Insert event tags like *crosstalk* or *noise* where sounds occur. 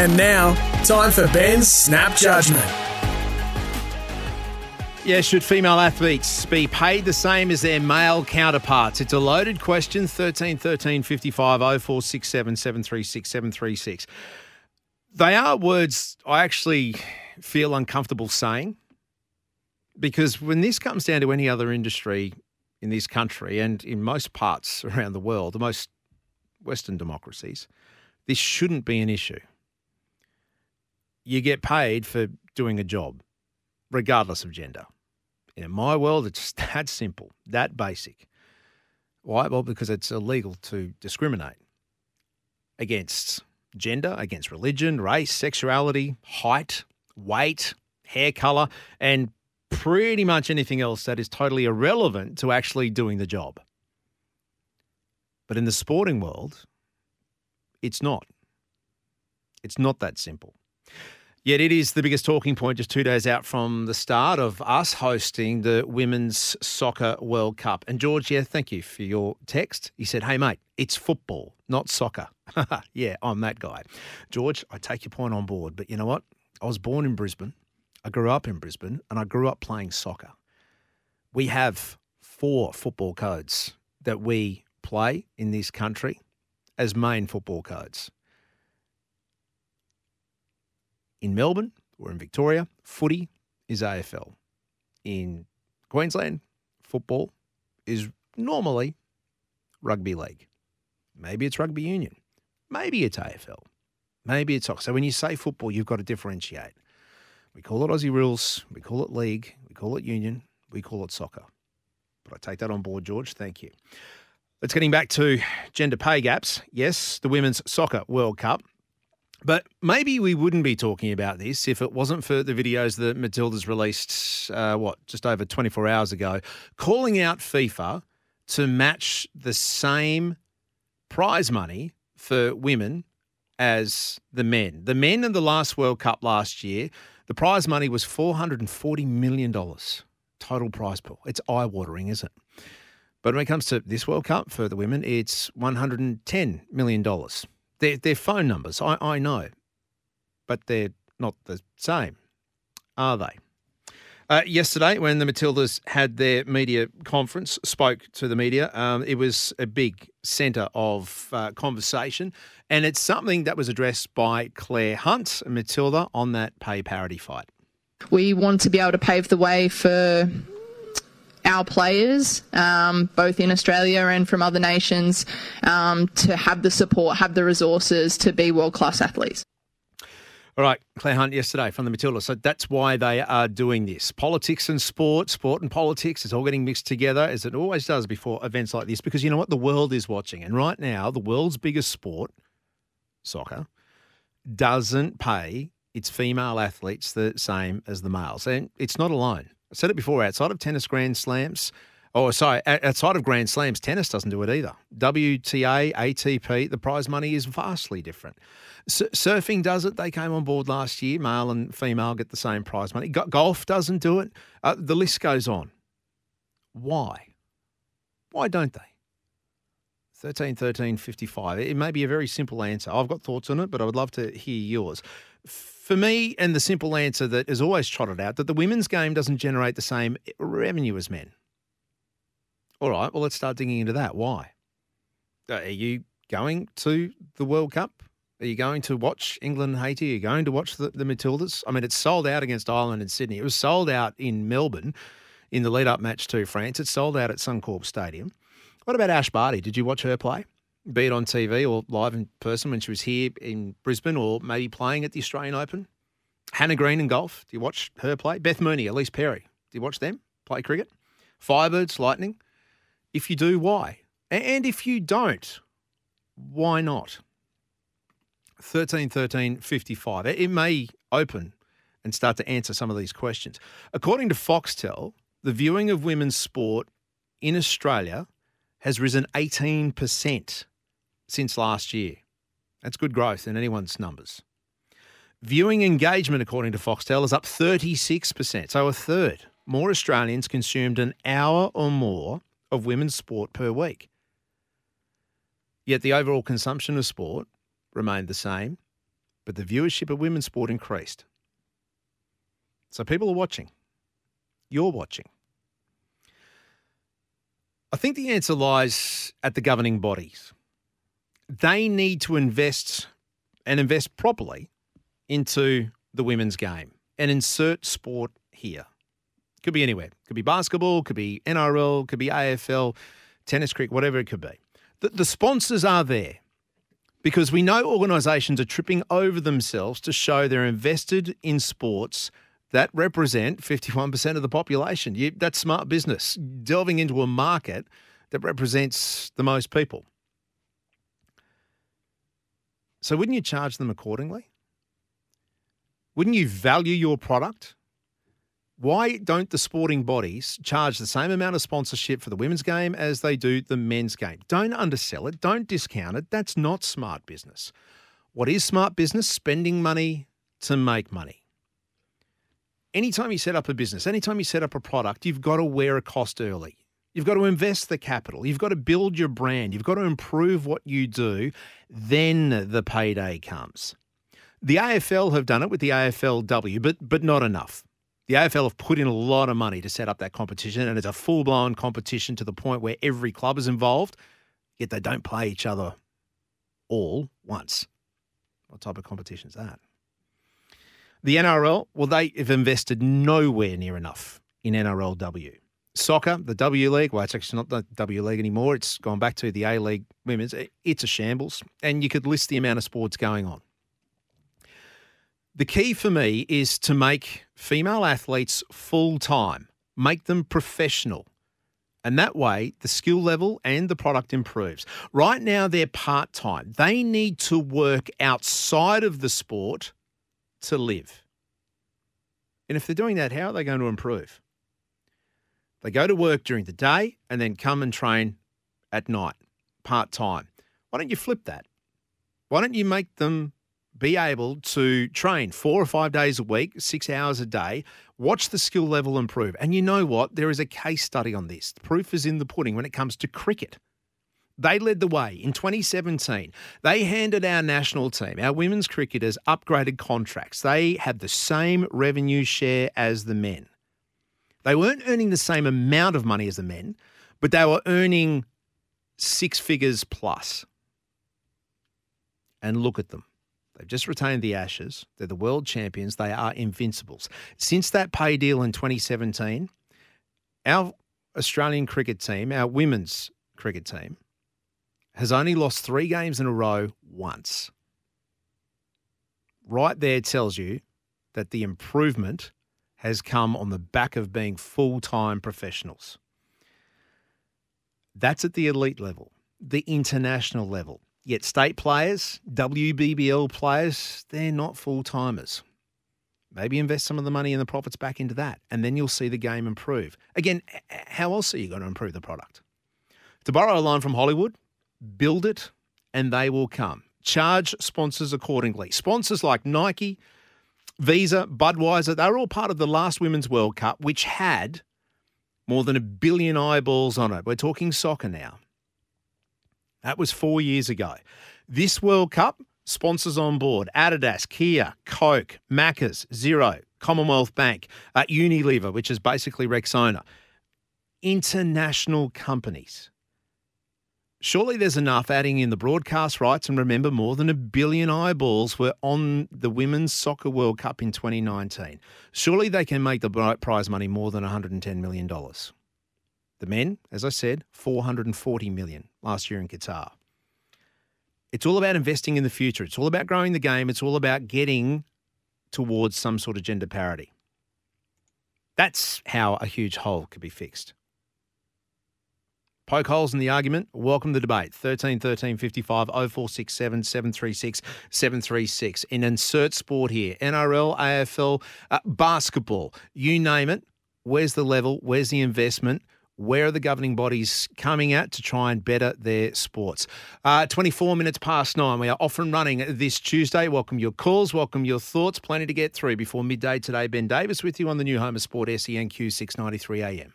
And now, time for Ben's Snap Judgment. Yeah, should female athletes be paid the same as their male counterparts? It's a loaded question. 13 13 55 0467 736 736. They are words I actually feel uncomfortable saying because when this comes down to any other industry in this country and in most parts *laughs* around the world, the most Western democracies, this shouldn't be an issue. You get paid for doing a job, regardless of gender. In my world, it's *laughs* that simple, that basic. Why? Well, because it's illegal to discriminate against gender, against religion, race, sexuality, height, weight, hair color, and pretty much anything else that is totally irrelevant to actually doing the job. But in the sporting world, it's not. It's not that simple. Yet it is the biggest talking point just two days out from the start of us hosting the Women's Soccer World Cup. And George, yeah, thank you for your text. He said, Hey, mate, it's football, not soccer. *laughs* yeah, I'm that guy. George, I take your point on board, but you know what? I was born in Brisbane, I grew up in Brisbane, and I grew up playing soccer. We have four football codes that we play in this country as main football codes. In Melbourne or in Victoria, footy is AFL. In Queensland, football is normally rugby league. Maybe it's rugby union. Maybe it's AFL. Maybe it's soccer. So when you say football, you've got to differentiate. We call it Aussie rules. We call it league. We call it union. We call it soccer. But I take that on board, George. Thank you. Let's getting back to gender pay gaps. Yes, the Women's Soccer World Cup. But maybe we wouldn't be talking about this if it wasn't for the videos that Matilda's released, uh, what, just over 24 hours ago, calling out FIFA to match the same prize money for women as the men. The men in the last World Cup last year, the prize money was $440 million total prize pool. It's eye watering, isn't it? But when it comes to this World Cup for the women, it's $110 million. They're, they're phone numbers, I, I know, but they're not the same, are they? Uh, yesterday, when the Matildas had their media conference, spoke to the media, um, it was a big centre of uh, conversation, and it's something that was addressed by Clare Hunt, Matilda, on that pay parity fight. We want to be able to pave the way for our players, um, both in Australia and from other nations, um, to have the support, have the resources to be world class athletes. All right, Clare Hunt yesterday from the Matilda. So that's why they are doing this. Politics and sport, sport and politics, it's all getting mixed together as it always does before events like this because you know what? The world is watching. And right now, the world's biggest sport, soccer, doesn't pay its female athletes the same as the males. And it's not alone. I said it before, outside of tennis Grand Slams, Oh, sorry. Outside of Grand Slams, tennis doesn't do it either. WTA, ATP, the prize money is vastly different. S- surfing does it. They came on board last year. Male and female get the same prize money. G- golf doesn't do it. Uh, the list goes on. Why? Why don't they? 13 13 55. It may be a very simple answer. I've got thoughts on it, but I would love to hear yours. For me, and the simple answer that is always trotted out that the women's game doesn't generate the same revenue as men. All right, well, let's start digging into that. Why? Uh, are you going to the World Cup? Are you going to watch England and Haiti? Are you going to watch the, the Matildas? I mean, it's sold out against Ireland and Sydney. It was sold out in Melbourne in the lead up match to France. It's sold out at Suncorp Stadium. What about Ash Barty? Did you watch her play? Be it on TV or live in person when she was here in Brisbane or maybe playing at the Australian Open? Hannah Green in golf. Do you watch her play? Beth Mooney, Ellyse Perry. Do you watch them play cricket? Firebirds, Lightning. If you do, why? And if you don't, why not? 13 13 55. It may open and start to answer some of these questions. According to Foxtel, the viewing of women's sport in Australia has risen 18% since last year. That's good growth in anyone's numbers. Viewing engagement, according to Foxtel, is up 36%, so a third. More Australians consumed an hour or more of women's sport per week. Yet the overall consumption of sport remained the same but the viewership of women's sport increased. So people are watching. You're watching. I think the answer lies at the governing bodies. They need to invest and invest properly into the women's game and insert sport here. Could be anywhere. Could be basketball, could be NRL, could be AFL, tennis, cricket, whatever it could be. The, the sponsors are there because we know organisations are tripping over themselves to show they're invested in sports that represent 51% of the population. You, that's smart business, delving into a market that represents the most people. So, wouldn't you charge them accordingly? Wouldn't you value your product? Why don't the sporting bodies charge the same amount of sponsorship for the women's game as they do the men's game? Don't undersell it, don't discount it. That's not smart business. What is smart business? Spending money to make money anytime you set up a business, anytime you set up a product, you've got to wear a cost early. You've got to invest the capital. You've got to build your brand. You've got to improve what you do. Then the payday comes. The AFL have done it with the AFLW, but but not enough. The AFL have put in a lot of money to set up that competition, and it's a full blown competition to the point where every club is involved, yet they don't play each other all once. What type of competition is that? The NRL, well, they have invested nowhere near enough in NRLW. Soccer, the W League, well, it's actually not the W League anymore. It's gone back to the A League women's. It's a shambles. And you could list the amount of sports going on. The key for me is to make female athletes full time, make them professional. And that way, the skill level and the product improves. Right now, they're part time. They need to work outside of the sport to live. And if they're doing that, how are they going to improve? They go to work during the day and then come and train at night, part time. Why don't you flip that? Why don't you make them be able to train four or five days a week, six hours a day, watch the skill level improve? And you know what? There is a case study on this. The proof is in the pudding when it comes to cricket. They led the way in 2017. They handed our national team, our women's cricketers, upgraded contracts. They had the same revenue share as the men. They weren't earning the same amount of money as the men, but they were earning six figures plus. And look at them. They've just retained the Ashes. They're the world champions. They are invincibles. Since that pay deal in 2017, our Australian cricket team, our women's cricket team, has only lost three games in a row once. Right there tells you that the improvement has come on the back of being full time professionals. That's at the elite level, the international level. Yet state players, WBBL players, they're not full timers. Maybe invest some of the money and the profits back into that, and then you'll see the game improve. Again, how else are you going to improve the product? To borrow a line from Hollywood, build it and they will come. Charge sponsors accordingly. Sponsors like Nike, Visa, Budweiser, they were all part of the last Women's World Cup, which had more than a billion eyeballs on it. We're talking soccer now. That was four years ago. This World Cup, sponsors on board Adidas, Kia, Coke, Macca's, Xero, Commonwealth Bank, uh, Unilever, which is basically Rexona. International companies Surely there's enough adding in the broadcast rights, and remember, more than a billion eyeballs were on the Women's Soccer World Cup in 2019. Surely they can make the prize money more than $110 million. The men, as I said, 440 million last year in Qatar. It's all about investing in the future. It's all about growing the game. It's all about getting towards some sort of gender parity. That's how a huge hole could be fixed. Poke holes in the argument. Welcome to the debate. 13 13 55 0467 736 736. In insert sport here NRL, AFL, uh, basketball, you name it. Where's the level? Where's the investment? Where are the governing bodies coming at to try and better their sports? Uh, 24 minutes past nine. We are off and running this Tuesday. Welcome your calls. Welcome your thoughts. Plenty to get through before midday today. Ben Davis with you on the new home of sport, SENQ 693 AM.